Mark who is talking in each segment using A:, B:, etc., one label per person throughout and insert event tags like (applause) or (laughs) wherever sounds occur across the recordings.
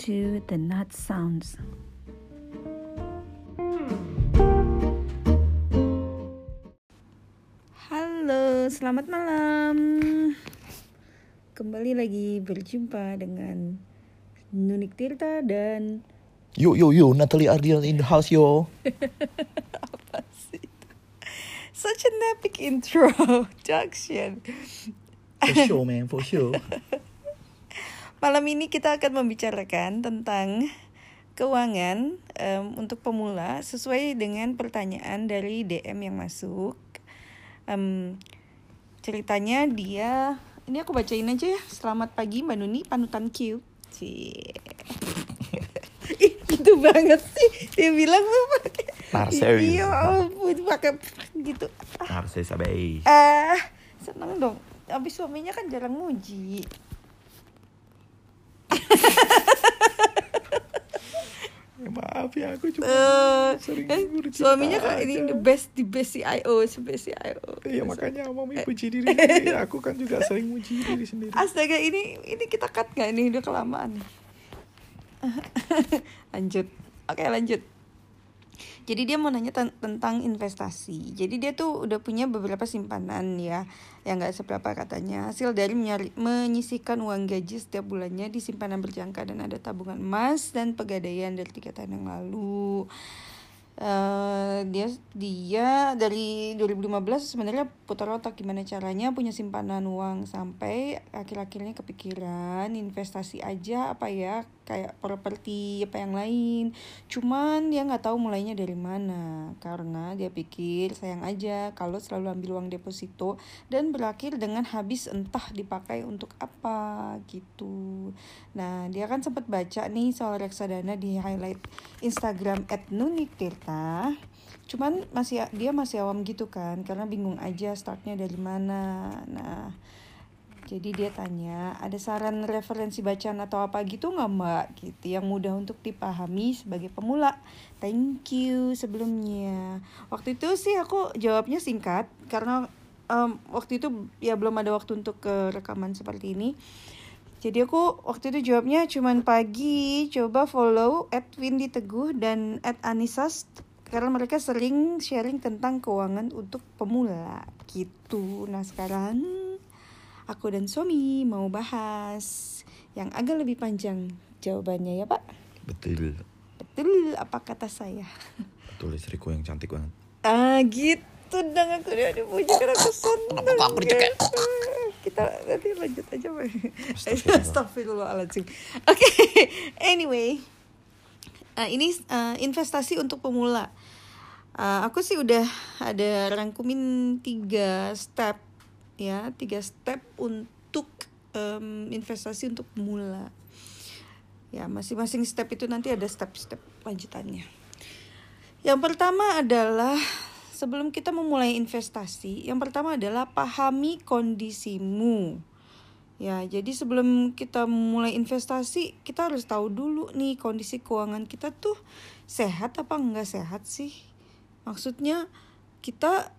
A: to the Nut Sounds. Halo, selamat malam. Kembali lagi berjumpa dengan Nunik Tirta dan
B: Yo yo yo, Natalie Ardian in the house yo. (laughs)
A: apa sih? Such an epic introduction. (laughs)
B: For sure man, for sure. (laughs)
A: Malam ini kita akan membicarakan tentang keuangan em, untuk pemula sesuai dengan pertanyaan dari DM yang masuk. Em, ceritanya dia, ini aku bacain aja ya. Selamat pagi Mbak Nuni, panutan Q. Cie. (laughs) Ih, gitu banget sih. Dia bilang tuh pakai.
B: Narsis.
A: Iya ampun, pakai gitu.
B: Narsis abai.
A: Ah, seneng dong. Abis suaminya kan jarang muji. (laughs)
B: Maaf ya, aku cuma
A: Eh,
B: sering
A: kan suaminya kan ini the best the best CIO, the best CIO.
B: Iya makanya mami puji diri (laughs) sendiri. Aku kan juga sering muji diri sendiri.
A: Astaga ini ini kita cut nggak ini udah kelamaan nih. (laughs) lanjut. Oke lanjut. Jadi dia mau nanya ten- tentang investasi. Jadi dia tuh udah punya beberapa simpanan ya, yang nggak seberapa katanya. Hasil dari menyari, menyisihkan uang gaji setiap bulannya di simpanan berjangka dan ada tabungan emas dan pegadaian dari tiga tahun yang lalu. Eh, dia dia dari 2015 sebenarnya putar otak gimana caranya punya simpanan uang sampai akhir-akhirnya kepikiran investasi aja apa ya kayak properti apa yang lain. Cuman dia nggak tahu mulainya dari mana karena dia pikir sayang aja kalau selalu ambil uang deposito dan berakhir dengan habis entah dipakai untuk apa gitu. Nah dia kan sempat baca nih soal reksadana di highlight Instagram @nuniktirta cuman masih dia masih awam gitu kan karena bingung aja startnya dari mana. Nah jadi dia tanya ada saran referensi bacaan atau apa gitu nggak mbak? Gitu yang mudah untuk dipahami sebagai pemula. Thank you sebelumnya. Waktu itu sih aku jawabnya singkat karena em, waktu itu ya belum ada waktu untuk ke rekaman seperti ini. Jadi aku waktu itu jawabnya cuman pagi coba follow at Windy Teguh dan at Anisas karena mereka sering sharing tentang keuangan untuk pemula. Gitu. Nah sekarang aku dan suami mau bahas yang agak lebih panjang jawabannya ya Pak.
B: Betul.
A: Betul apa kata saya?
B: Betul istriku yang cantik banget.
A: Ah gitu dong aku udah dipuji karena aku seneng
B: aku dicekek?
A: Kita nanti lanjut aja Pak.
B: Astagfirullah.
A: Astagfirullahaladzim Oke anyway uh, Ini uh, investasi untuk pemula Uh, Aku sih udah ada rangkumin tiga step ya Tiga step untuk um, investasi untuk pemula Ya masing-masing step itu nanti ada step-step lanjutannya yang pertama adalah sebelum kita memulai investasi, yang pertama adalah pahami kondisimu. Ya, jadi sebelum kita mulai investasi, kita harus tahu dulu nih kondisi keuangan kita tuh sehat apa enggak sehat sih. Maksudnya kita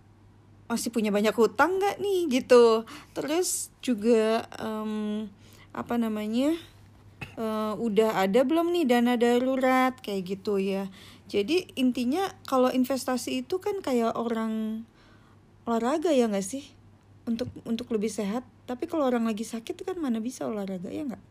A: masih punya banyak hutang nggak nih gitu. Terus juga em, apa namanya? eh, udah ada belum nih dana darurat kayak gitu ya. Jadi intinya kalau investasi itu kan kayak orang olahraga ya nggak sih? Untuk untuk lebih sehat. Tapi kalau orang lagi sakit kan mana bisa olahraga ya nggak?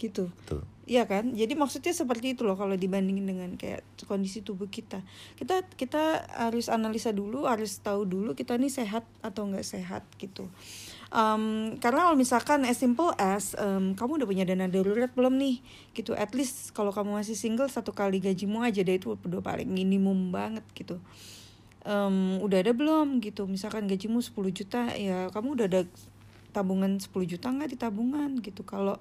A: Gitu.
B: Betul.
A: Iya kan? Jadi maksudnya seperti itu loh kalau dibandingin dengan kayak kondisi tubuh kita. Kita kita harus analisa dulu, harus tahu dulu kita nih sehat atau nggak sehat gitu. Em, karena kalau misalkan as simple as em, kamu udah punya dana darurat belum nih gitu at least kalau kamu masih single satu kali gajimu aja deh itu udah paling minimum banget gitu Em, udah ada belum gitu misalkan gajimu 10 juta ya kamu udah ada tabungan 10 juta nggak di tabungan gitu kalau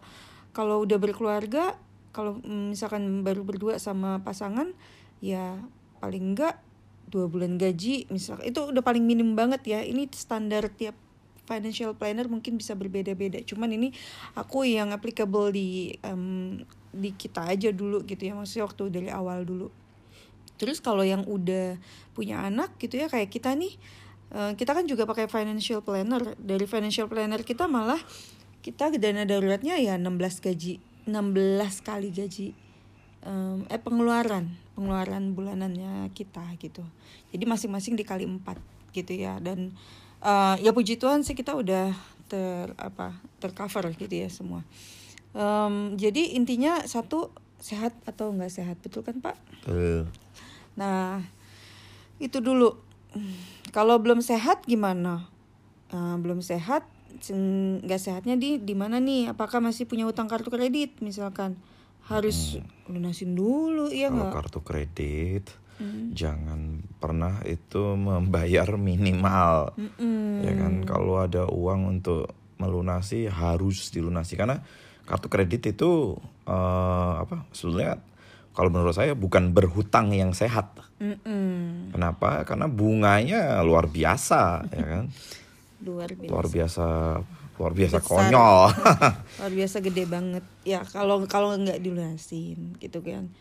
A: kalau udah berkeluarga kalau misalkan baru berdua sama pasangan ya paling enggak dua bulan gaji misal itu udah paling minim banget ya. Ini standar tiap financial planner mungkin bisa berbeda-beda. Cuman ini aku yang applicable di em, di kita aja dulu gitu ya. Maksudnya waktu dari awal dulu. Terus kalau yang udah punya anak gitu ya kayak kita nih eh, kita kan juga pakai financial planner. Dari financial planner kita malah kita dana daruratnya ya 16 gaji 16 kali gaji em, eh pengeluaran pengeluaran bulanannya kita gitu jadi masing-masing dikali empat gitu ya dan eh, ya puji Tuhan sih kita udah ter apa tercover gitu ya semua Em, jadi intinya satu sehat atau nggak sehat betul kan Pak
B: Betul.
A: Nah, itu dulu. Kalau belum sehat gimana? Eh, belum sehat, nggak sehatnya di di mana nih? Apakah masih punya utang kartu kredit misalkan? Harus lunasin dulu, iya
B: Kalau
A: nggak?
B: kartu kredit,
A: Hmm.
B: jangan pernah itu membayar minimal.
A: Mm-mm.
B: Ya kan, kalau ada uang untuk melunasi harus dilunasi karena kartu kredit itu eh, apa? Sebetulnya kalau menurut saya bukan berhutang yang sehat.
A: Mm-mm.
B: Kenapa? Karena bunganya luar biasa, ya kan? (laughs)
A: Luar biasa.
B: Luar biasa, luar biasa
A: Besar.
B: konyol. (laughs)
A: Luar biasa gede banget. Ya kalau kalau nggak dilunasin gitu kan.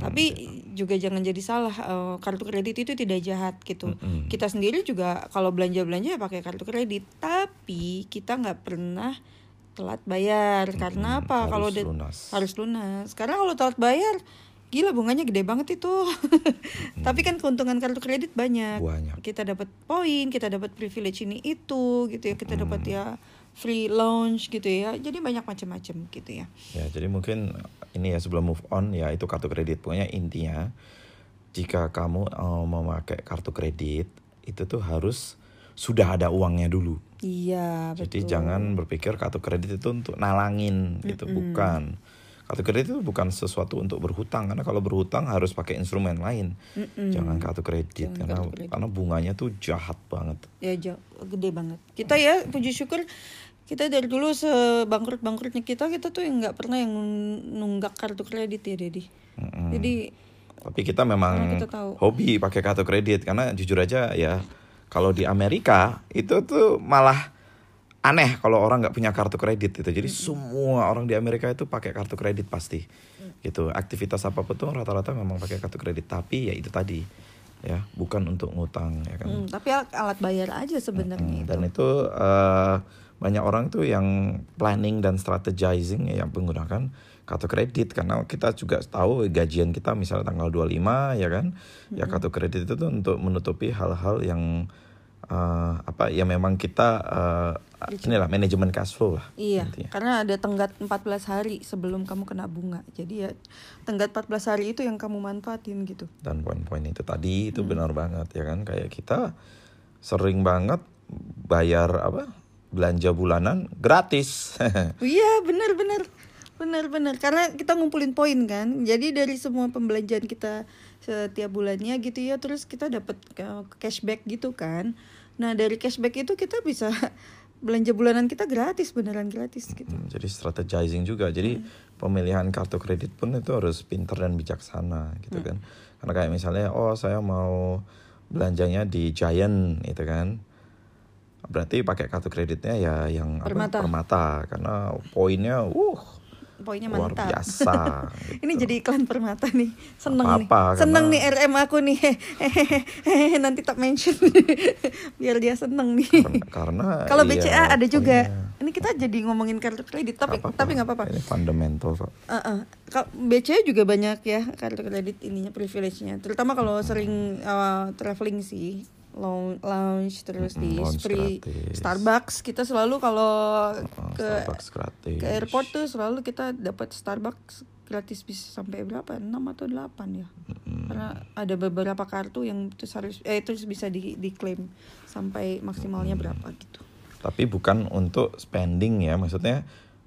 A: Tapi juga jangan jadi salah eh, kartu kredit itu tidak jahat gitu.
B: Mm-mm.
A: Kita sendiri juga kalau belanja-belanja ya pakai kartu kredit, tapi kita nggak pernah telat bayar. Karena apa?
B: harus
A: Kalau udah
B: lunas.
A: harus lunas. Karena kalau telat bayar Gila bunganya gede banget itu. (laughs) Tapi kan keuntungan kartu kredit banyak.
B: Banyak.
A: Kita dapat poin, kita dapat privilege ini itu gitu ya. Kita dapat ya free lounge gitu ya. Jadi banyak macam-macam gitu ya.
B: Ya, jadi mungkin ini ya sebelum move on ya itu kartu kredit. Pokoknya intinya jika kamu eh, memakai kartu kredit itu tuh harus sudah ada uangnya dulu.
A: Iya, betul.
B: Jadi jangan berpikir kartu kredit itu untuk nalangin gitu, bukan. Kartu kredit itu bukan sesuatu untuk berhutang karena kalau berhutang harus pakai instrumen lain.
A: Mm-mm.
B: Jangan kartu kredit
A: Jangan
B: karena
A: kartu kredit.
B: karena bunganya tuh jahat banget.
A: Ya jauh, gede banget. Kita ya puji syukur kita dari dulu sebangkrut bangkrutnya kita kita tuh nggak pernah yang nunggak kartu kredit ya Dedi.
B: Mm-mm.
A: Jadi
B: Tapi kita memang
A: kita tahu.
B: hobi pakai kartu kredit karena jujur aja ya kalau di Amerika itu tuh malah aneh kalau orang nggak punya kartu kredit itu. Jadi semua orang di Amerika itu pakai kartu kredit pasti. Gitu. Aktivitas apa pun tuh rata-rata memang pakai kartu kredit. Tapi ya itu tadi ya bukan untuk ngutang ya kan.
A: hmm, tapi al- alat bayar aja sebenarnya
B: Hmm, dan itu eh, banyak orang tuh yang planning dan strategizing ya, yang menggunakan kartu kredit karena kita juga tahu gajian kita misalnya tanggal 25 ya kan ya kartu kredit itu tuh untuk menutupi hal-hal yang eh, apa ya memang kita eh, inilah manajemen cash flow lah
A: Iya,
B: intinya.
A: karena ada tenggat 14 hari sebelum kamu kena bunga. Jadi ya tenggat 14 hari itu yang kamu manfaatin gitu.
B: dan poin-poin itu tadi itu benar banget ya kan kayak kita sering banget bayar apa belanja bulanan gratis (laughs)
A: iya, benar-benar. Benar-benar karena kita ngumpulin poin kan. Jadi dari semua pembelanjaan kita setiap bulannya gitu ya, terus kita dapat eh, cashback gitu kan. Nah, dari cashback itu kita bisa (laughs) belanja bulanan kita gratis, beneran gratis gitu.
B: Hmm, jadi strategizing juga. Jadi pemilihan kartu kredit pun itu harus pintar dan bijaksana gitu kan. Karena kayak misalnya oh saya mau belanjanya di Giant gitu kan. Berarti pakai kartu kreditnya ya yang apa,
A: Permata.
B: permata karena poinnya uh
A: Poinnya
B: luar
A: mantap.
B: biasa. (laughs) gitu.
A: Ini jadi iklan permata nih. Seneng
B: Apa-apa,
A: nih. Seneng
B: karena-
A: nih RM aku nih. (laughs) Nanti tak mention. (laughs) Biar dia seneng nih.
B: Karena- karena
A: Kalau
B: iya,
A: BCA ada juga.
B: poinnya.
A: Ini kita jadi ngomongin kartu kredit tapi
B: Nggak apa-apa.
A: tapi nggak apa-apa.
B: Ini fundamental kok.
A: Uh-uh. Ka- BCA juga banyak ya kartu kredit ininya privilege-nya. Terutama kalau sering uh, traveling sih. Lounge, lounge terus di
B: Mm, lounge
A: spree
B: gratis.
A: Starbucks kita selalu kalau
B: Oh,
A: ke ke airport tuh selalu kita dapat Starbucks gratis bisa sampai berapa? 6 atau 8 ya. Karena ada beberapa kartu yang terus harus eh terus bisa di diklaim sampai maksimalnya berapa gitu.
B: tapi bukan untuk spending ya maksudnya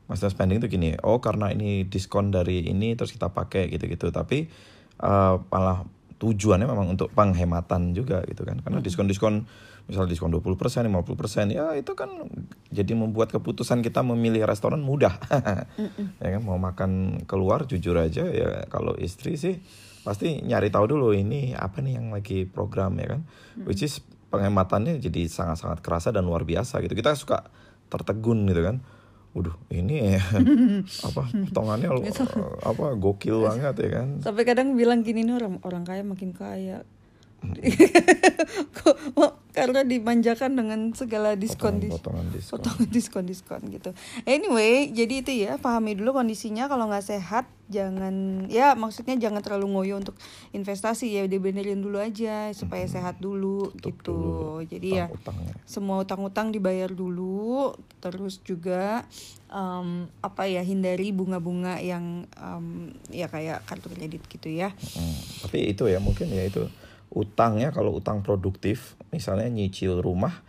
B: maksudnya spending itu gini oh karena ini diskon dari ini terus kita pakai gitu-gitu tapi eh, malah tujuannya memang untuk penghematan juga gitu kan. Karena diskon-diskon misalnya diskon 20% 50% ya itu kan jadi membuat keputusan kita memilih restoran mudah. (laughs) Ya kan mau makan keluar jujur aja ya kalau istri sih pasti nyari tahu dulu ini apa nih yang lagi program ya kan. Which is penghematannya jadi sangat-sangat kerasa dan luar biasa gitu. Kita suka tertegun gitu kan Waduh, ini apa potongannya lo- apa gokil banget ya kan.
A: Sampai kadang bilang gini nih orang orang kaya makin kaya. (laughs) Kok- oh, karena dimanjakan dengan segala diskon dis-
B: Potongan-potongan diskon.
A: potongan diskon diskon gitu. Anyway jadi itu ya pahami dulu kondisinya. Kalau nggak sehat jangan ya maksudnya jangan terlalu ngoyo untuk investasi. Ya dibenerin dulu aja supaya sehat dulu
B: Tutup
A: gitu.
B: dulu
A: jadi ya
B: utang-utangnya.
A: semua utang-utang dibayar dulu. Terus juga em, apa ya hindari bunga-bunga yang em, ya kayak kartu kredit gitu ya.
B: Hmm, tapi itu ya mungkin ya itu utangnya kalau utang produktif misalnya nyicil rumah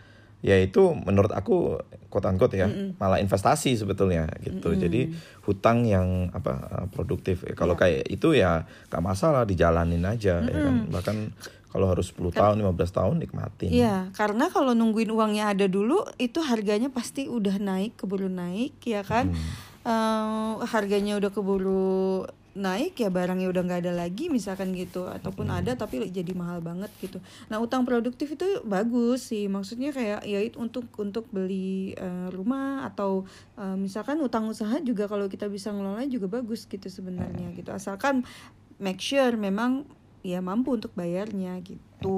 B: ya itu menurut aku quote unquote ya malah investasi sebetulnya gitu. Jadi hutang yang apa uh, produktif
A: Iya.
B: kalau kayak itu ya gak masalah dijalanin aja ya kan. Bahkan kalau harus 10 tahun 15 tahun nikmatin.
A: Iya, karena kalau nungguin uangnya ada dulu, itu harganya pasti udah naik, keburu naik, ya kan? Eh, harganya udah keburu naik, ya barangnya udah nggak ada lagi, misalkan gitu, ataupun ada tapi jadi mahal banget gitu. Nah, utang produktif itu bagus sih, maksudnya kayak ya itu untuk untuk beli eh, rumah atau eh, misalkan utang usaha juga kalau kita bisa ngelola juga bagus gitu sebenarnya gitu, asalkan make sure memang ya mampu untuk bayarnya gitu.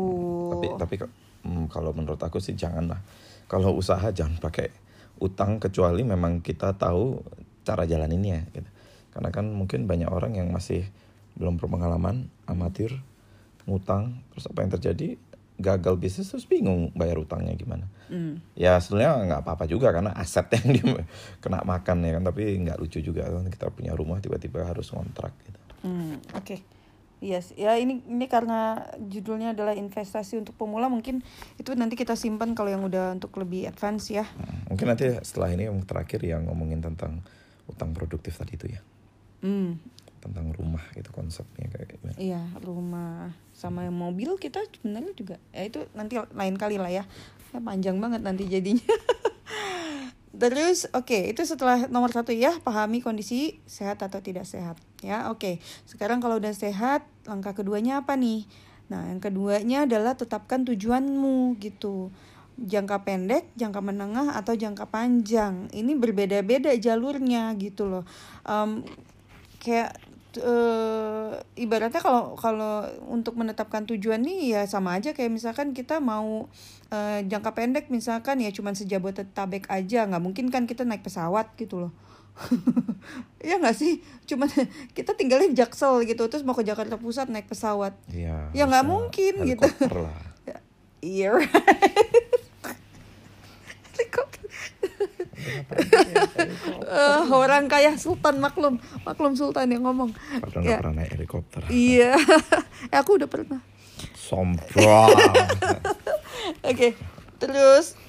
B: tapi tapi kok, hmm, kalau menurut aku sih janganlah. Kalau usaha jangan pakai utang kecuali memang kita tahu cara jalaninnya gitu karena kan mungkin banyak orang yang masih belum berpengalaman amatir ngutang terus apa yang terjadi gagal bisnis terus bingung bayar utangnya gimana
A: Hmm.
B: ya sebenarnya nggak apa-apa juga karena aset yang (laughs) dia kena makan ya kan tapi nggak lucu juga kan kita punya rumah tiba-tiba harus ngontrak gitu
A: Hmm, oke. Yes, ya ini ini karena judulnya adalah investasi untuk pemula mungkin itu nanti kita simpan kalau yang udah untuk lebih advance ya.
B: Nah, mungkin nanti setelah ini yang terakhir yang ngomongin tentang utang produktif tadi itu ya
A: Hmm,
B: tentang rumah gitu konsepnya kayak gimana.
A: iya rumah sama yang mobil kita sebenarnya juga ya itu nanti lain kali lah ya. ya panjang banget nanti jadinya. (laughs) Terus oke itu setelah nomor satu ya pahami kondisi sehat atau tidak sehat ya oke sekarang kalau udah sehat langkah keduanya apa nih nah yang keduanya adalah tetapkan tujuanmu gitu jangka pendek jangka menengah atau jangka panjang ini berbeda-beda jalurnya gitu loh Em, kayak eh, ibaratnya kalau kalau untuk menetapkan tujuan nih ya sama aja kayak misalkan kita mau eh, jangka pendek misalkan ya cuman sejabodetabek aja nggak mungkin kan kita naik pesawat gitu loh (laughs) ya nggak sih cuman (laughs) kita tinggalnya di Jaksel gitu terus mau ke Jakarta Pusat naik pesawat
B: Iya.
A: Ya, nggak mungkin gitu.
B: lah. (laughs)
A: iya right. Helikopter. Eh, orang kaya Sultan maklum maklum Sultan yang ngomong
B: Padahal
A: Ya.
B: pernah naik helikopter.
A: iya (laughs) Eh, aku udah pernah
B: Sombong. (laughs)
A: Oke, terus te-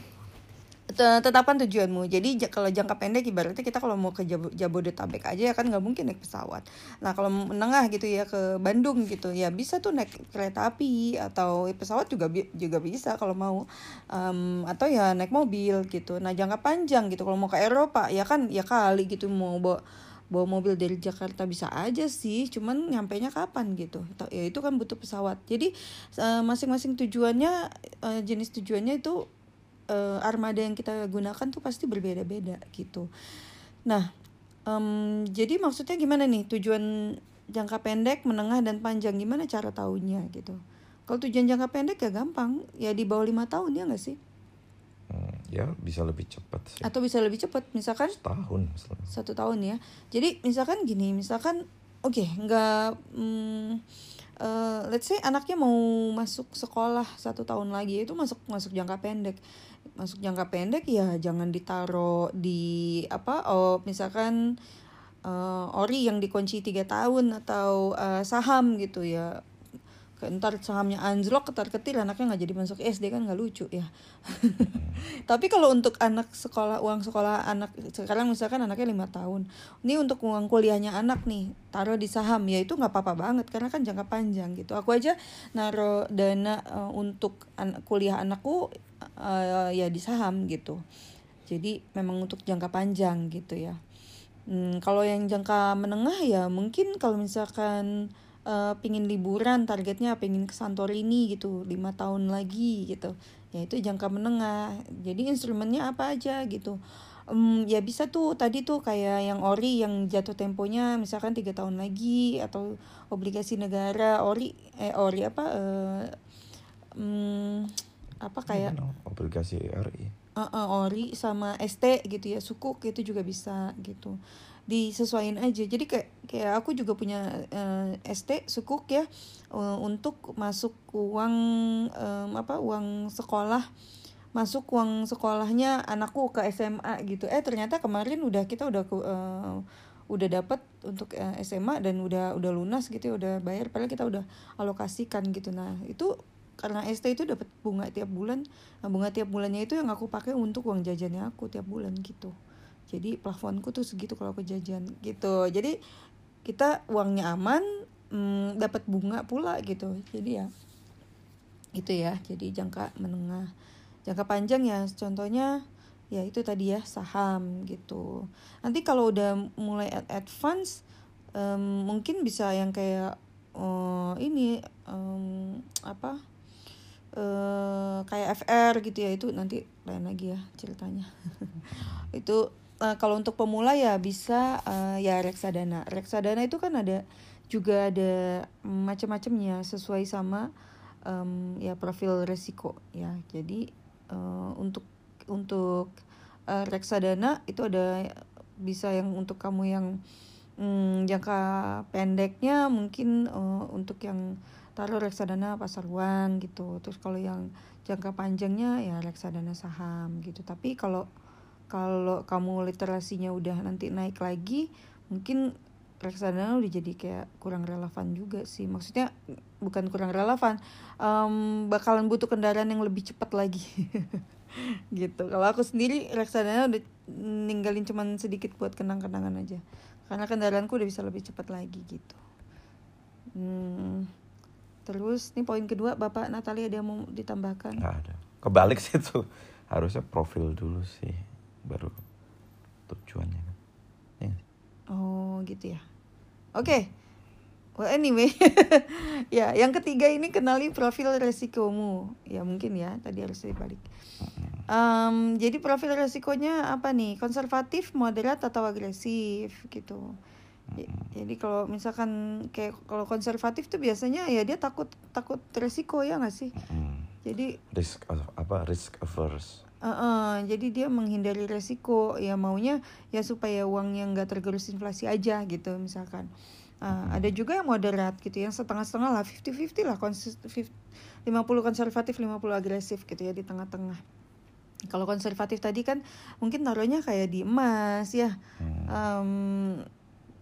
A: tetapkan tujuanmu. Jadi ja- kalau jangka pendek ibaratnya kita kalau mau ke Jabo- Jabodetabek aja ya kan nggak mungkin naik pesawat. Nah kalau menengah gitu ya ke Bandung gitu ya bisa tuh naik kereta api atau pesawat juga juga bisa kalau mau Em, atau ya naik mobil gitu. Nah jangka panjang gitu kalau mau ke Eropa ya kan ya kali gitu mau bawa bawa mobil dari Jakarta bisa aja sih, cuman nyampe nya kapan gitu. Ya itu kan butuh pesawat. Jadi eh, masing-masing tujuannya eh, jenis tujuannya itu eh, armada yang kita gunakan tuh pasti berbeda-beda gitu. Nah, em, jadi maksudnya gimana nih tujuan jangka pendek, menengah dan panjang gimana cara tahunya gitu? Kalau tujuan jangka pendek ya gampang, ya di bawah lima tahun ya nggak sih?
B: Hmm, ya bisa lebih cepat sih.
A: Atau bisa lebih cepat, misalkan
B: Setahun misalnya.
A: satu tahun ya jadi misalkan gini misalkan oke nggak hmm, eh, let's say anaknya mau masuk sekolah satu tahun lagi itu masuk masuk jangka pendek. Masuk jangka pendek ya jangan ditaruh di apa oh misalkan eh, ori yang dikunci tiga tahun atau eh, saham gitu ya ntar sahamnya anjlok ketar ketir anaknya nggak jadi masuk SD kan nggak lucu ya. (laughs) Tapi kalau untuk anak sekolah uang sekolah anak sekarang misalkan anaknya lima tahun ini untuk uang kuliahnya anak nih taruh di saham ya itu nggak apa-apa banget karena kan jangka panjang gitu. Aku aja naruh dana eh, untuk an- kuliah anakku eh, ya di saham gitu. Jadi memang untuk jangka panjang gitu ya. Hmm, kalau yang jangka menengah ya mungkin kalau misalkan eh, pingin liburan targetnya pingin ke Santorini gitu lima tahun lagi gitu. Ya itu jangka menengah. Jadi instrumennya apa aja gitu. Em, ya bisa tuh tadi tuh kayak yang ori yang jatuh temponya misalkan tiga tahun lagi atau obligasi negara. Ori eh ori apa eh, mm, apa kayak
B: Iya, obligasi RI.
A: uh, uh, ori sama ST gitu ya sukuk itu juga bisa gitu disesuaikan aja. Jadi kayak kayak aku juga punya eh, ST sukuk ya eh, untuk masuk uang em, apa uang sekolah. Masuk uang sekolahnya anakku ke SMA gitu. Eh ternyata kemarin udah kita udah eh, udah dapat untuk eh, SMA dan udah udah lunas gitu ya udah bayar. Padahal kita udah alokasikan gitu. Nah itu karena ST itu dapat bunga tiap bulan. Nah, bunga tiap bulannya itu yang aku pakai untuk uang jajannya aku tiap bulan gitu jadi plafonku tuh segitu kalau aku jajan gitu. Jadi kita uangnya aman mm, dapat bunga pula gitu. Jadi ya itu ya. Jadi jangka menengah. Jangka panjang ya contohnya ya itu tadi ya saham gitu. Nanti kalau udah mulai ad- advance em, mungkin bisa yang kayak eh, ini em, apa eh kayak FR gitu ya itu nanti lain lagi ya ceritanya. (laughs) Itu eh, kalau untuk pemula ya bisa eh, ya reksadana. Reksadana itu kan ada juga ada macam-macamnya sesuai sama em, ya profil resiko ya. Jadi eh, untuk untuk eh, reksadana itu ada bisa yang untuk kamu yang mm, jangka pendeknya mungkin eh, untuk yang taruh reksadana pasar uang gitu. Terus kalau yang jangka panjangnya ya reksadana saham gitu. Tapi kalau kalau kamu literasinya udah nanti naik lagi mungkin reksadana udah jadi kayak kurang relevan juga sih. Maksudnya bukan kurang relevan em, bakalan butuh kendaraan yang lebih cepat lagi. (laughs) Gitu. Kalau aku sendiri reksadana udah ninggalin cuman sedikit buat kenang-kenangan aja. Karena kendaraanku udah bisa lebih cepat lagi gitu. Hmm. terus nih poin kedua bapak Natalia yang mau ditambahkan?
B: Nggak ada. Kebalik (laughs) sih tuh harusnya profil dulu sih baru tujuannya kan ya.
A: Oh gitu ya. Oke. Well anyway, (laughs) ya yang ketiga ini kenali profil resikomu. Ya mungkin ya tadi harus dibalik. Em, jadi profil resikonya apa nih? Konservatif, moderat atau agresif gitu. J- Jadi kalau misalkan kayak kalau konservatif tuh biasanya ya dia takut takut resiko ya nggak sih? Jadi
B: risk apa risk averse
A: Uh-uh, jadi dia menghindari resiko. Ya maunya ya supaya uangnya nggak tergerus inflasi aja gitu misalkan. Uh, ada juga yang moderat gitu yang setengah-setengah lah 50-50 lah konsis- fif- 50 konservatif 50 agresif gitu ya di tengah-tengah. Kalau konservatif tadi kan mungkin taruhnya kayak di emas ya
B: Hmm.
A: Em,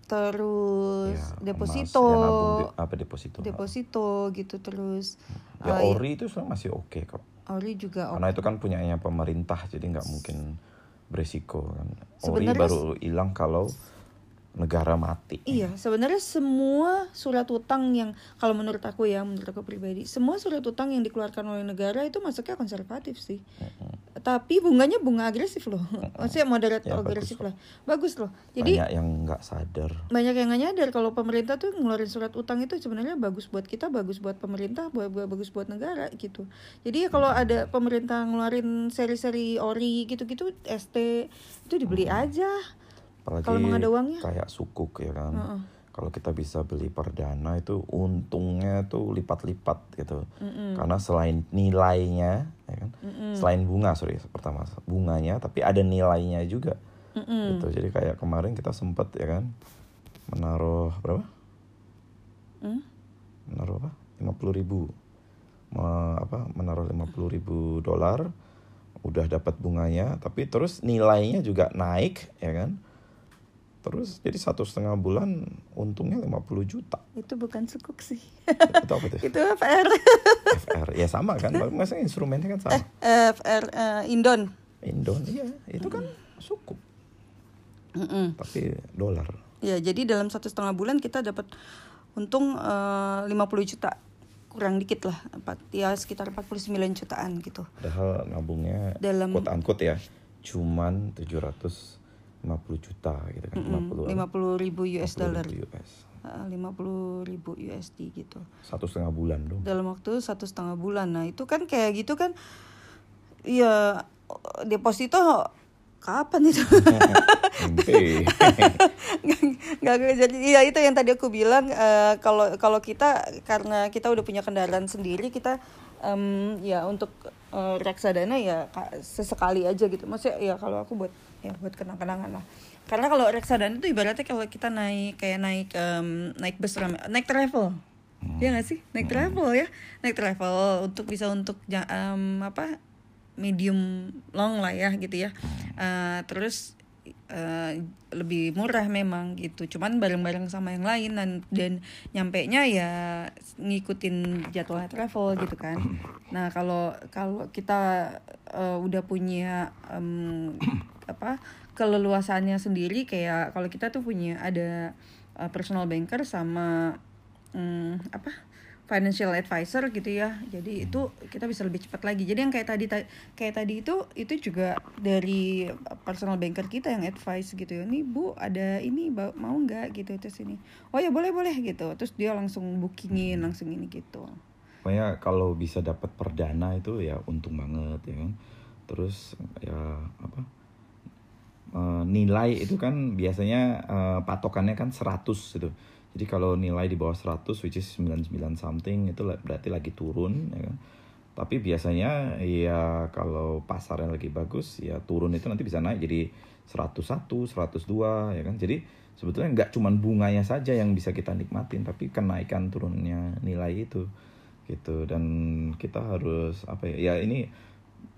A: terus
B: Ya, emas,
A: deposito
B: ya, nabung apa deposito.
A: Deposito gitu terus.
B: Ya
A: uh, ya,
B: ori itu sebenarnya masih oke kok
A: ori juga
B: karena itu kan punyanya pemerintah jadi nggak mungkin beresiko kan. Ori baru hilang kalau negara mati.
A: Iya, sebenarnya semua surat utang yang kalau menurut aku ya, menurut aku pribadi, semua surat utang yang dikeluarkan oleh negara itu masuknya konservatif sih. Tapi bunganya bunga agresif loh. Maksudnya moderat
B: Ya, bagus
A: agresif lah. Bagus loh. Jadi
B: banyak yang nggak sadar
A: banyak yang nggak nyadar kalau pemerintah tuh ngeluarin surat utang itu sebenarnya bagus buat kita, bagus buat pemerintah, buat, buat- bagus buat negara gitu. Jadi ya kalau ada pemerintah ngeluarin seri-seri ori gitu-gitu, ST itu dibeli aja.
B: apalagi
A: Kalau emang ada uangnya.
B: kayak sukuk ya kan
A: Heeh.
B: Kalau kita bisa beli perdana itu untungnya tuh lipat-lipat gitu. Karena selain nilainya ya kan? Selain bunga sorry pertama bunganya tapi ada nilainya juga.
A: Mm-mm.
B: gitu. Jadi kayak kemarin kita sempet ya kan menaruh berapa?
A: Hmm?
B: menaruh apa? lima puluh ribu. Me- apa menaruh lima puluh ribu dolar udah dapat bunganya tapi terus nilainya juga naik ya kan terus. Jadi satu setengah bulan untungnya 50 juta.
A: Itu bukan sukuk sih.
B: itu apa tuh? (laughs)
A: Itu FR
B: FR ya sama kan? (laughs) Masa instrumennya kan sama.
A: FR eh, Indon.
B: Indon iya. Itu kan suku
A: Mm-mm.
B: tapi dolar.
A: Ya jadi dalam satu setengah bulan kita dapat untung eh, 50 juta. Kurang dikit lah. Empat ya sekitar 49 jutaan gitu.
B: Padahal nabungnya
A: Dalam-
B: quote unquote ya cuman 750 juta gitu kan 50
A: 50 ribu US
B: 50
A: dollar.
B: Ribu US
A: Eh, 50 ribu USD gitu.
B: Satu setengah bulan dong.
A: Dalam waktu satu setengah bulan. Nah itu kan kayak gitu kan ya deposito kapan itu? (laughs) Nggak nggak jadi iya itu yang tadi aku bilang eh, kalau kalau kita karena kita udah punya kendaraan sendiri kita em, ya untuk eh, reksadana ya ka- sesekali aja gitu. Maksudnya ya kalau aku buat ya buat kenang-kenangan lah. Karena kalau reksadana itu ibaratnya kalau kita naik kayak naik em, naik bus rame naik travel. Ya nggak sih? Naik travel ya. Naik travel untuk bisa untuk em, apa medium long lah ya gitu ya. Eh, terus eh, lebih murah memang gitu. Cuman bareng-bareng sama yang lain dan dan nyampe nya ya ngikutin jadwalnya travel gitu kan. Nah kalau kalau kita eh, udah punya em, (clears throat) apa keleluasannya sendiri kayak kalau kita tuh punya ada eh, personal banker sama mm, apa financial advisor gitu ya. Jadi itu kita bisa lebih cepat lagi. Jadi yang kayak tadi ta- kayak tadi itu itu juga dari personal banker kita yang advice gitu ya. Nih bu ada ini mau nggak? Gitu terus ini. Oh ya boleh boleh gitu. Terus dia langsung bookingin langsung ini gitu.
B: Pokoknya kalau bisa dapat perdana itu ya untung banget ya kan. Terus ya apa? Eh, nilai itu kan biasanya eh, patokannya kan 100 gitu. Jadi kalau nilai di bawah 100 which is 99 something itu berarti lagi turun ya kan. Tapi biasanya ya kalau pasarnya lagi bagus ya turun itu nanti bisa naik jadi 101, 102 ya kan. Jadi sebetulnya nggak cuman bunganya saja yang bisa kita nikmatin tapi kenaikan turunnya nilai itu gitu dan kita harus apa ya ya ini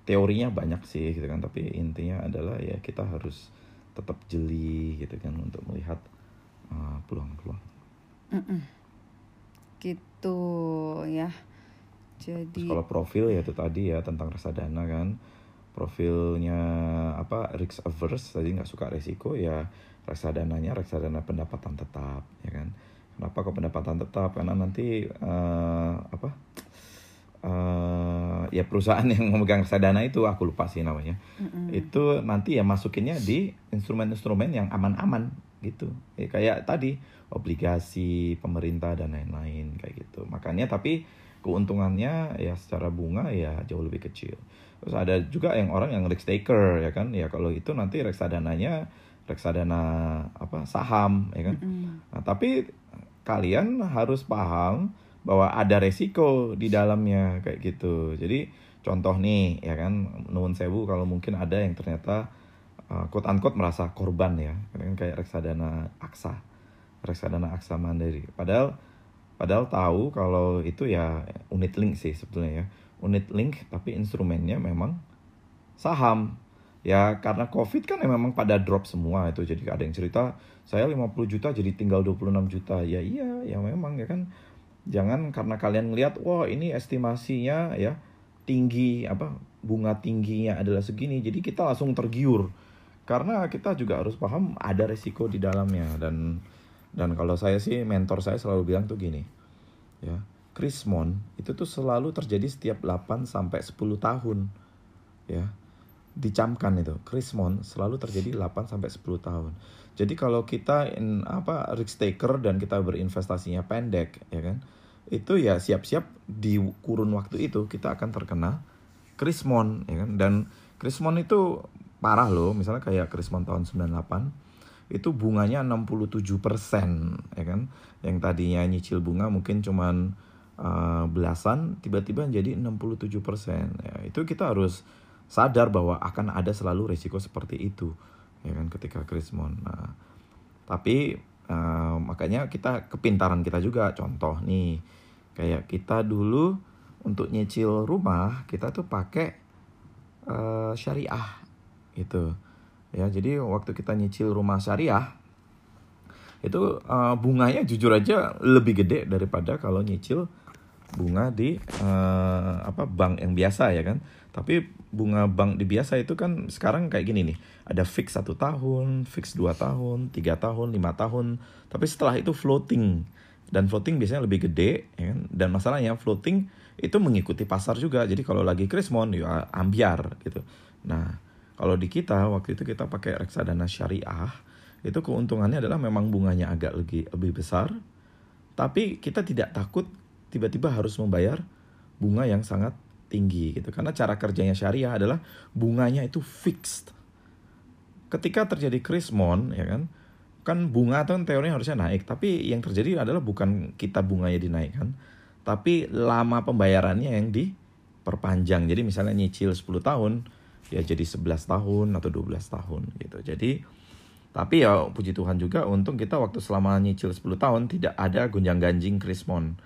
B: teorinya banyak sih gitu kan. Tapi intinya adalah ya kita harus tetap jeli gitu kan untuk melihat uh, peluang-peluang.
A: Mm-mm. gitu ya.
B: Terus
A: jadi
B: kalau profil ya itu tadi ya tentang reksadana kan. Profilnya apa risk averse tadi nggak suka resiko ya reksadananya reksadana pendapatan tetap ya kan. Kenapa kok pendapatan tetap? Karena nanti eh, apa eh, ya perusahaan (laughs) yang memegang reksadana itu aku lupa sih namanya.
A: Mm-mm.
B: itu nanti ya masukinnya di instrumen-instrumen yang aman-aman gitu. Ya, kayak tadi obligasi pemerintah dan lain-lain kayak gitu. Makanya tapi keuntungannya ya secara bunga ya jauh lebih kecil. Terus ada juga yang orang yang risk taker ya kan? Ya kalau itu nanti reksadananya reksadana apa saham ya kan?
A: Mm-mm.
B: Nah, tapi kalian harus paham bahwa ada resiko di dalamnya kayak gitu. Jadi contoh nih ya kan nuwun sewu kalau mungkin ada yang ternyata uh, quote unquote merasa korban ya. Kan kayak reksadana Aksa. Reksadana Aksa Mandiri. Padahal padahal tahu kalau itu ya unit link sih sebetulnya ya. Unit link tapi instrumennya memang saham ya karena covid kan memang pada drop semua itu jadi ada yang cerita saya 50 juta jadi tinggal 26 juta ya iya ya memang ya kan jangan karena kalian ngelihat wah ini estimasinya ya tinggi apa bunga tingginya adalah segini jadi kita langsung tergiur karena kita juga harus paham ada resiko di dalamnya dan dan kalau saya sih mentor saya selalu bilang tuh gini ya krismon itu tuh selalu terjadi setiap 8 sampai 10 tahun ya dicamkan itu krismon selalu terjadi 8 sampai 10 tahun. Jadi kalau kita in, apa risk taker dan kita berinvestasinya pendek ya kan. Itu ya siap-siap di kurun waktu itu kita akan terkena krismon ya kan? Dan krismon itu parah loh. Misalnya kayak krismon tahun 98 itu bunganya 67% ya kan? Yang tadinya nyicil bunga mungkin cuman uh, belasan tiba-tiba jadi 67% ya itu kita harus sadar bahwa akan ada selalu resiko seperti itu ya kan ketika krismon. Nah tapi uh, makanya kita kepintaran kita juga. Contoh nih kayak kita dulu untuk nyicil rumah kita tuh pakai uh, syariah gitu. Ya jadi waktu kita nyicil rumah syariah itu uh, bunganya jujur aja lebih gede daripada kalau nyicil bunga di uh, apa bank yang biasa ya kan? Tapi bunga bank di biasa itu kan sekarang kayak gini nih ada fix satu tahun fix dua tahun tiga tahun lima tahun. Tapi setelah itu floating dan floating biasanya lebih gede ya kan? dan masalahnya floating itu mengikuti pasar juga. Jadi kalau lagi krismon ya ambiar gitu. Nah kalau di kita waktu itu kita pakai reksadana syariah itu keuntungannya adalah memang bunganya agak lebih lebih besar. Tapi kita tidak takut tiba-tiba harus membayar bunga yang sangat tinggi gitu. Karena cara kerjanya syariah adalah bunganya itu fixed. Ketika terjadi krismon ya kan kan bunga itu kan teorinya harusnya naik tapi yang terjadi adalah bukan kita bunganya dinaikkan tapi lama pembayarannya yang perpanjang. Jadi misalnya nyicil 10 tahun ya jadi 11 tahun atau 12 tahun gitu. Jadi tapi ya puji Tuhan juga untung kita waktu selama nyicil 10 tahun tidak ada gonjang-ganjing krismon.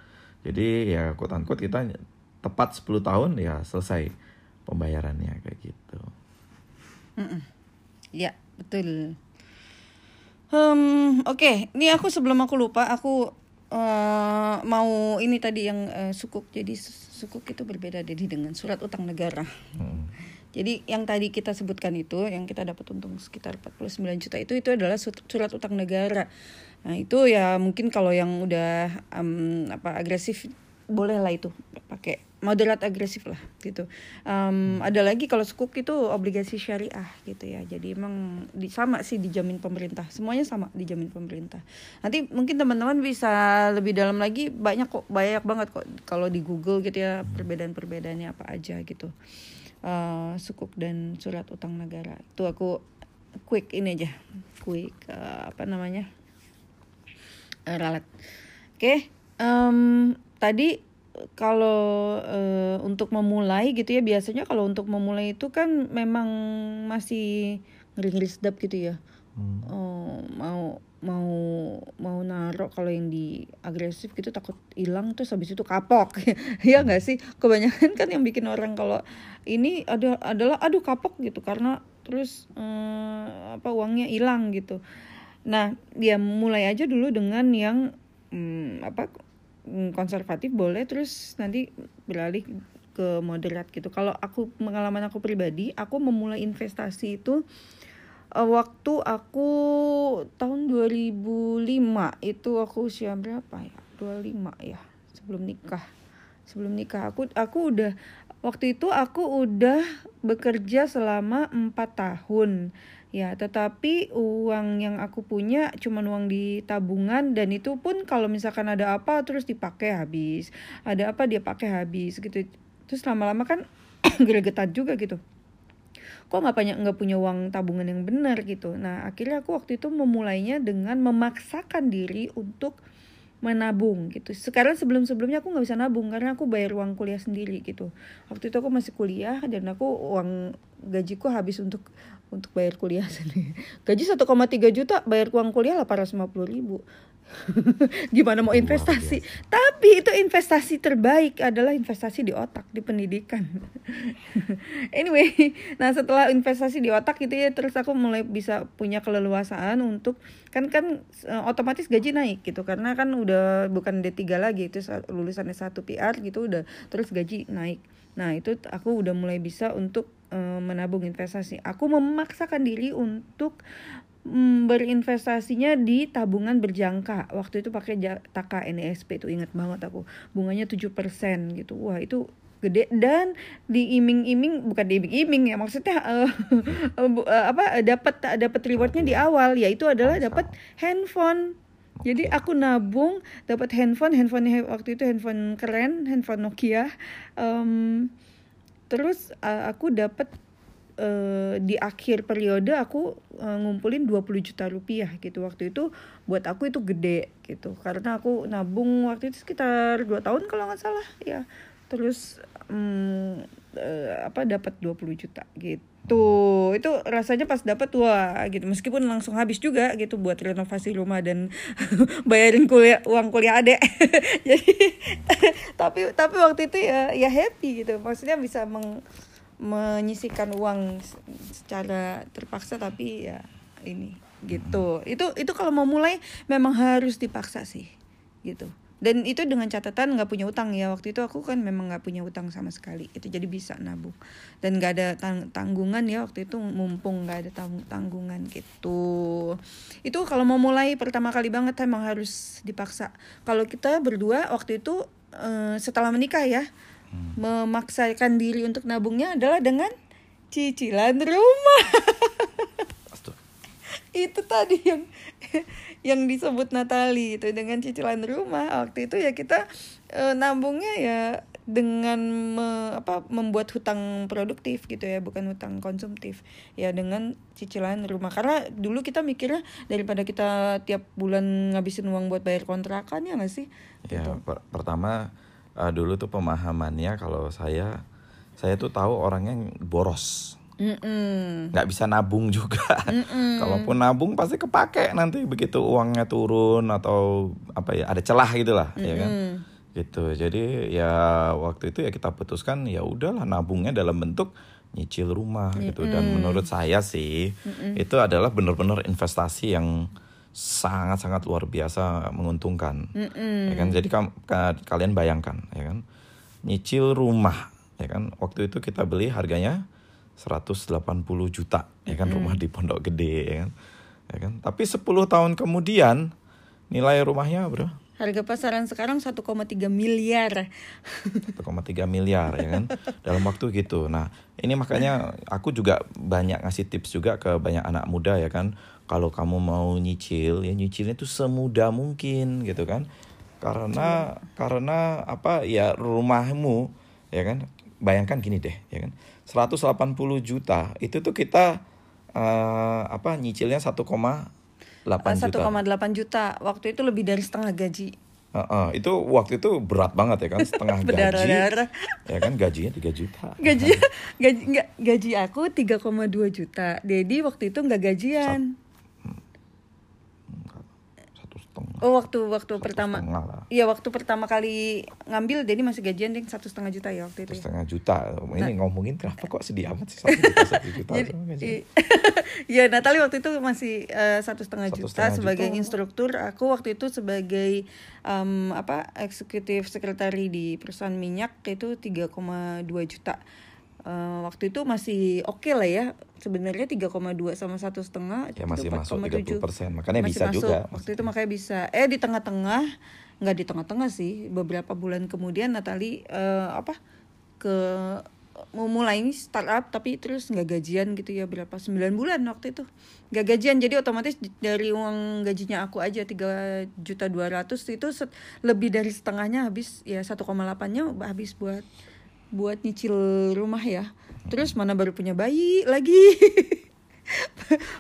B: Jadi ya quote unquote kita tepat 10 tahun ya selesai pembayarannya kayak gitu.
A: Mm -mm. Ya, betul. Um, Oke, okay. ini aku sebelum aku lupa, aku uh, mau ini tadi yang uh, sukuk. Jadi sukuk itu berbeda jadi dengan surat utang negara. Hmm. Jadi yang tadi kita sebutkan itu, yang kita dapat untung sekitar 49 juta itu, itu adalah surat utang negara. Nah itu ya mungkin kalau yang udah um, apa agresif boleh lah itu pakai moderat agresif lah gitu. Um, ada lagi kalau sukuk itu obligasi syariah gitu ya. Jadi emang di, sama sih dijamin pemerintah. Semuanya sama dijamin pemerintah. Nanti mungkin teman-teman bisa lebih dalam lagi banyak kok banyak banget kok kalau di Google gitu ya perbedaan-perbedaannya apa aja gitu. Uh, sukuk dan surat utang negara. Itu aku quick ini aja. Quick uh, apa namanya? Uh, ralat. Oke. Okay. Um, tadi kalau uh, untuk memulai gitu ya biasanya kalau untuk memulai itu kan memang masih ngeri-ngeri sedap gitu ya. Hmm. oh, mau mau mau naruh kalau yang di agresif gitu takut hilang terus habis itu kapok. (laughs) Ya nggak sih? Kebanyakan kan yang bikin orang kalau ini ada adalah aduh kapok gitu. Karena terus eh, apa uangnya hilang gitu. Nah dia mulai aja dulu dengan yang hmm, apa konservatif boleh terus nanti beralih ke moderat gitu. Kalau aku pengalaman aku pribadi, aku memulai investasi itu uh, waktu aku tahun 2005 itu aku usia berapa ya? 25 ya, sebelum nikah. Sebelum nikah aku aku udah waktu itu aku udah bekerja selama empat tahun Ya, tetapi uang yang aku punya cuma uang di tabungan dan itu pun kalau misalkan ada apa terus dipakai habis. Ada apa dia pakai habis gitu. Terus lama-lama kan (clears throat) gregetan juga gitu. Kok nggak banyak nggak punya uang tabungan yang benar gitu. Nah akhirnya aku waktu itu memulainya dengan memaksakan diri untuk menabung gitu. Sekarang sebelum-sebelumnya aku nggak bisa nabung karena aku bayar uang kuliah sendiri gitu. Waktu itu aku masih kuliah dan aku uang gajiku habis untuk untuk bayar kuliah sendiri. (laughs) Gaji 1,3 juta, bayar uang kuliah 850 ribu. (laughs) Gimana mau investasi? Tapi itu investasi terbaik adalah investasi di otak, di pendidikan. (laughs) anyway, nah setelah investasi di otak gitu ya, terus aku mulai bisa punya keleluasaan untuk kan kan uh, otomatis gaji naik gitu karena kan udah bukan D3 lagi itu lulusan S1 PR gitu udah terus gaji naik. Nah, itu aku udah mulai bisa untuk uh, menabung investasi. Aku memaksakan diri untuk um, berinvestasinya di tabungan berjangka. Waktu itu pakai Taka NSP itu ingat banget aku. Bunganya 7% gitu. Wah, itu gede dan diiming-iming bukan diiming-iming ya maksudnya (laughs) uh, uh, apa dapat dapat rewardnya di awal yaitu adalah dapat handphone jadi aku nabung dapat handphone, handphone waktu itu handphone keren, handphone Nokia. Um, terus aku dapat uh, di akhir periode aku uh, ngumpulin 20 juta rupiah gitu. Waktu itu buat aku itu gede gitu. Karena aku nabung waktu itu sekitar dua tahun kalau nggak salah ya. Terus um, uh, apa dapat 20 juta gitu. Itu rasanya pas dapat wah gitu. Meskipun langsung habis juga gitu buat renovasi rumah dan (laughs) bayarin kuliah uang kuliah adek (laughs) jadi (laughs) tapi tapi waktu itu ya ya happy gitu. Maksudnya bisa meng, menyisikan uang secara terpaksa tapi ya ini gitu. Itu itu kalau mau mulai memang harus dipaksa sih gitu dan itu dengan catatan nggak punya utang. Ya waktu itu aku kan memang nggak punya utang sama sekali. Itu jadi bisa nabung. Dan nggak ada tang tanggungan ya waktu itu mumpung nggak ada tang tanggungan gitu. Itu kalau mau mulai pertama kali banget emang harus dipaksa. Kalau kita berdua waktu itu uh, setelah menikah ya hmm. memaksakan diri untuk nabungnya adalah dengan cicilan rumah (laughs) itu tadi yang (laughs) yang disebut Natali itu dengan cicilan rumah. Waktu itu ya kita e, nabungnya ya dengan me, apa membuat hutang produktif gitu ya bukan hutang konsumtif. Ya dengan cicilan rumah. Karena dulu kita mikirnya daripada kita tiap bulan ngabisin uang buat bayar kontrakan ya nggak sih?
B: Ya gitu. per pertama uh, dulu tuh pemahamannya kalau saya saya tuh tahu orangnya boros
A: Mm-mm.
B: nggak bisa nabung juga. Kalaupun nabung pasti kepake nanti begitu uangnya turun atau apa ya ada celah gitulah, ya kan? Gitu. Jadi ya waktu itu ya kita putuskan ya udahlah nabungnya dalam bentuk nyicil rumah gitu dan menurut saya sih itu adalah benar-benar investasi yang sangat-sangat luar biasa menguntungkan. Ya kan? Jadi ka- kalian bayangkan ya kan? Nyicil rumah ya kan? Waktu itu kita beli harganya 180 juta ya kan rumah di Pondok Gede ya kan. Ya kan? Tapi 10 tahun kemudian nilai rumahnya bro
A: Harga pasaran sekarang 1,3 miliar. (laughs)
B: 1,3 miliar ya kan dalam waktu gitu. Nah ini makanya aku juga banyak ngasih tips juga ke banyak anak muda ya kan. Kalau kamu mau nyicil ya nyicilnya itu semudah mungkin gitu kan. Karena karena apa ya rumahmu ya kan. Bayangkan gini deh ya kan. 180 juta itu tuh kita eh, apa nyicilnya 1,8 juta.
A: 1,8 juta. Waktu itu lebih dari setengah gaji.
B: Heeh, itu waktu itu berat banget ya kan (laughs) setengah gaji
A: Berdarah-darah.
B: ya kan gajinya 3 juta
A: Gaji (laughs) gaji enggak gaji aku 3,2 juta. Dedi waktu itu nggak gajian.
B: satu setengah
A: Oh waktu waktu pertama.
B: setengah lah
A: Iya waktu pertama kali ngambil Dedi masih gajian deh satu setengah juta ya waktu itu.
B: satu
A: ya.
B: setengah juta ini ngomongin kenapa kok sedih amat sih satu juta satu juta
A: Jadi, (laughs) Iya, Natali waktu itu masih eh, satu setengah
B: Satu
A: juta
B: setengah
A: sebagai
B: juta.
A: instruktur. Aku waktu itu sebagai em, apa eksekutif sekretari di perusahaan minyak itu 3,2 juta. Eh, waktu itu masih oke lah ya. Sebenarnya 3,2 sama satu setengah
B: ya masih
A: itu
B: masuk
A: 4,7.
B: 30% makanya
A: Masih
B: bisa
A: masuk.
B: juga
A: Waktu itu makanya bisa. Eh di tengah-tengah, nggak di tengah-tengah sih. Beberapa bulan kemudian Natali eh, apa ke mau mulai startup tapi terus nggak gajian gitu ya berapa 9 bulan waktu itu nggak gajian jadi otomatis dari uang gajinya aku aja tiga juta dua ratus itu lebih dari setengahnya habis ya 1,8 nya habis buat buat nyicil rumah ya. Terus mana baru punya bayi lagi. (laughs)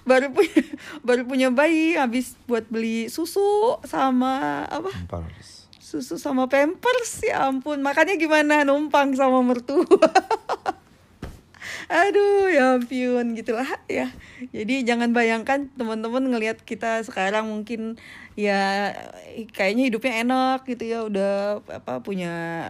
A: Baru punya baru punya bayi habis buat beli susu sama apa?
B: Pampers.
A: susu sama pampers ya ampun. Makanya gimana? Numpang sama mertua. (laughs) Aduh ya ampun gitulah ya. Jadi jangan bayangkan teman-teman ngelihat kita sekarang mungkin ya kayaknya hidupnya enak gitu ya. Udah apa punya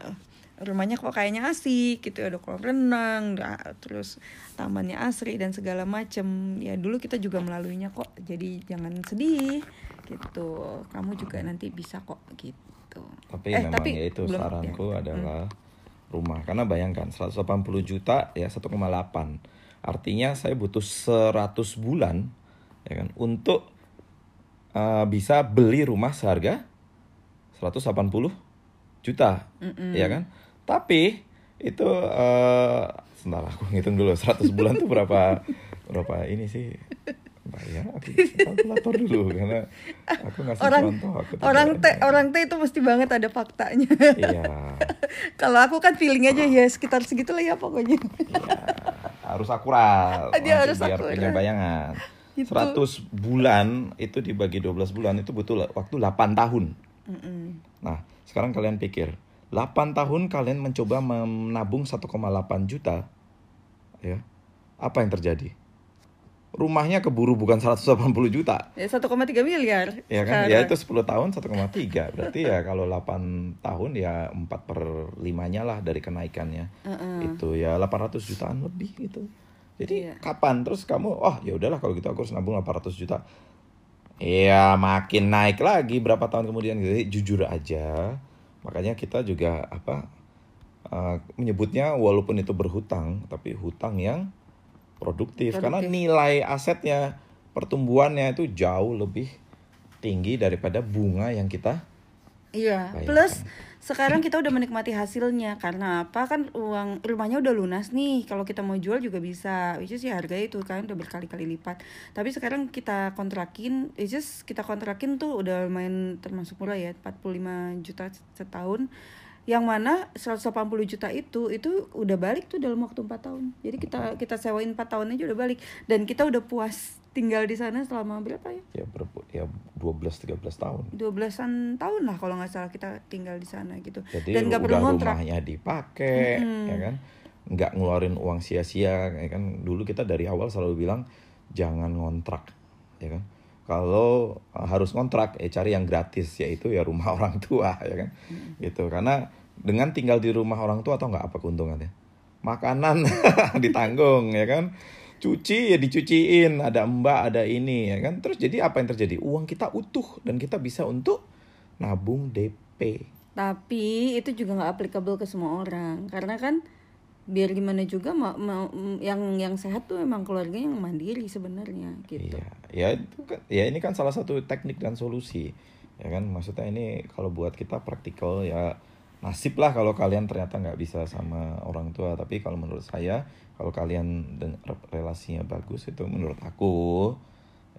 A: rumahnya kok kayaknya asik gitu ya ada kolam renang terus tamannya asri dan segala macem. Ya dulu kita juga melaluinya kok jadi jangan sedih gitu. Kamu juga nanti bisa kok gitu.
B: Tapi
A: Eh,
B: memang
A: tapi
B: ya itu
A: belum-
B: saranku
A: ya.
B: adalah rumah. Karena bayangkan 180 juta ya 1,8 artinya saya butuh 100 bulan ya kan untuk uh, bisa beli rumah seharga 180 juta ya kan tapi itu uh, sebentar aku ngitung dulu 100 bulan tuh berapa berapa ini sih Bayar, aku kalkulator dulu karena aku ngasih
A: orang
B: contoh aku
A: orang teh orang teh itu mesti banget ada faktanya
B: iya (laughs)
A: kalau aku kan feeling aja ya sekitar segitu lah ya pokoknya
B: Iya, harus akurat.
A: Dia harus
B: biar
A: akurat.
B: punya bayangan.
A: Itu.
B: 100 bulan itu dibagi 12 bulan itu butuh waktu 8 tahun.
A: Mm-mm.
B: Nah, sekarang kalian pikir, 8 tahun kalian mencoba menabung 1,8 juta. Ya. Apa yang terjadi? Rumahnya keburu bukan 180 juta.
A: ya 1,3 miliar
B: Ya kan?
A: sekarang.
B: Ya itu 10 tahun 1,3. Berarti ya (laughs) kalau 8 tahun ya 4 per 5-nya lah dari kenaikannya. Itu ya 800 jutaan lebih gitu. Jadi
A: Iya.
B: kapan terus kamu oh ya udahlah kalau gitu aku harus nabung 800 juta. Ya makin naik lagi berapa tahun kemudian jadi jujur aja. Makanya kita juga apa eh, menyebutnya walaupun itu berhutang tapi hutang yang produktif, karena
A: Produktif.
B: nilai asetnya pertumbuhannya itu jauh lebih tinggi daripada bunga yang kita
A: Iya, plus sekarang kita udah menikmati hasilnya karena apa kan uang rumahnya udah lunas nih. Kalau kita mau jual juga bisa. Which is ya harganya itu kan udah berkali-kali lipat. Tapi sekarang kita kontrakin, which is kita kontrakin tuh udah lumayan termasuk murah ya, 45 juta setahun. Yang mana 180 juta itu itu udah balik tuh dalam waktu 4 tahun. Jadi kita kita sewain 4 tahun aja udah balik dan kita udah puas tinggal di sana selama berapa ya?
B: ya berapa ya 12 13 tahun.
A: 12-an tahun lah kalau nggak salah kita tinggal di sana gitu.
B: Jadi
A: Dan nggak perlu ngontrak.
B: rumahnya dipakai,
A: Mm-mm.
B: ya kan? nggak ngeluarin uang sia-sia ya kan dulu kita dari awal selalu bilang jangan ngontrak ya kan kalau uh, harus ngontrak ya cari yang gratis yaitu ya rumah (laughs) orang tua ya kan? Gitu karena dengan tinggal di rumah orang tua atau nggak apa keuntungannya makanan (laughs) ditanggung ya kan? Cuci ya dicuciin ada mbak ada ini ya kan? Terus jadi apa yang terjadi? Uang kita utuh dan kita bisa untuk nabung DP
A: Tapi itu juga nggak applicable ke semua orang karena kan biar gimana juga ma- ma- yang yang sehat tuh emang keluarganya yang mandiri sebenarnya gitu.
B: Iya, ya itu kan, ya ini kan salah satu teknik dan solusi, ya kan. Maksudnya ini kalau buat kita praktikal ya nasib lah kalau kalian ternyata nggak bisa sama orang tua. Tapi kalau menurut saya, kalau kalian den- relasinya bagus itu menurut aku,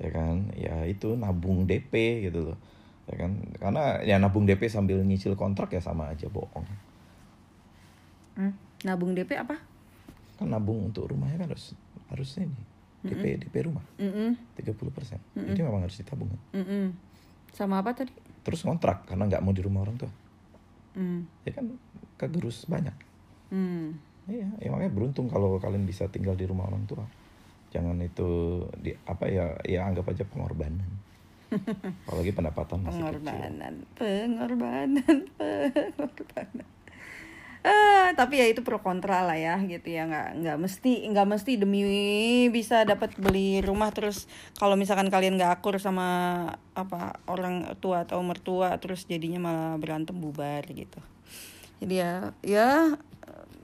B: ya kan, ya itu nabung DP gitu loh, ya kan. Karena ya nabung DP sambil nyicil kontrak ya sama aja bohong.
A: Hmm, Nabung DP apa?
B: Kan nabung untuk rumahnya kan harus harus ini DP DP rumah
A: Mm-mm,
B: 30%. Jadi memang harus ditabung. kan.
A: mm-mm. Sama apa tadi?
B: terus ngontrak karena nggak mau di rumah orang tua
A: Hmm,
B: ya kan kegerus banyak
A: hmm.
B: iya ya makanya beruntung kalau kalian bisa tinggal di rumah orang tua jangan itu di apa ya ya anggap aja pengorbanan (laughs) apalagi pendapatan masih kecil
A: Pengorbanan, pengorbanan, (laughs) pengorbanan. Ah, tapi ya itu pro kontra lah ya gitu ya. Nggak nggak mesti nggak mesti demi bisa dapat beli rumah. Terus kalau misalkan kalian nggak akur sama apa orang tua atau mertua terus jadinya malah berantem bubar gitu. Jadi ya ya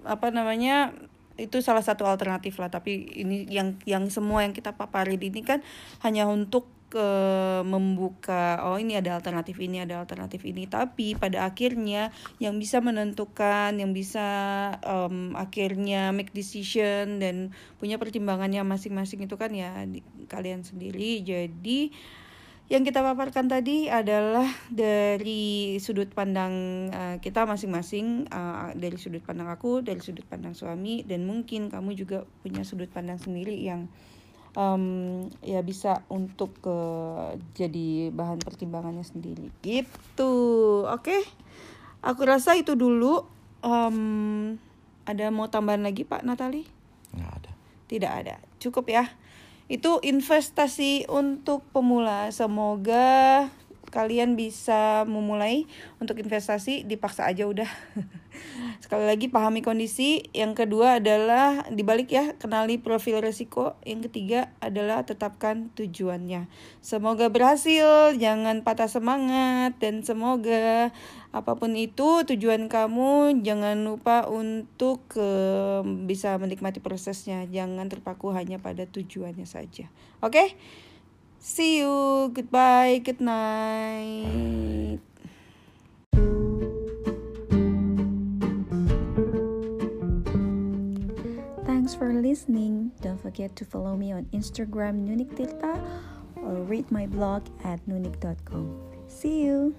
A: apa namanya itu salah satu alternatif lah. Tapi ini yang yang semua yang kita paparin ini kan hanya untuk ke membuka oh ini ada alternatif ini ada alternatif ini. Tapi pada akhirnya yang bisa menentukan yang bisa em, akhirnya make decision dan punya pertimbangannya masing-masing itu kan ya di- kalian sendiri. Jadi yang kita paparkan tadi adalah dari sudut pandang eh, kita masing-masing eh, dari sudut pandang aku dari sudut pandang suami dan mungkin kamu juga punya sudut pandang sendiri yang em, ya bisa untuk eh, jadi bahan pertimbangannya sendiri gitu oke aku rasa itu dulu Em, ada mau tambahan lagi Pak Natali
B: nggak ada
A: tidak ada. Cukup ya. Itu investasi untuk pemula. Semoga kalian bisa memulai untuk investasi dipaksa aja udah. (laughs) Sekali lagi pahami kondisi. Yang kedua adalah dibalik ya, kenali profil resiko. Yang ketiga adalah tetapkan tujuannya. Semoga berhasil, jangan patah semangat dan semoga apa pun itu tujuan kamu jangan lupa untuk eh, bisa menikmati prosesnya. Jangan terpaku hanya pada tujuannya saja. Oke? See you. Goodbye. Good night. Thanks for listening. Don't forget to follow me on Instagram NunikTilta, or read my blog at nunik.com. See you.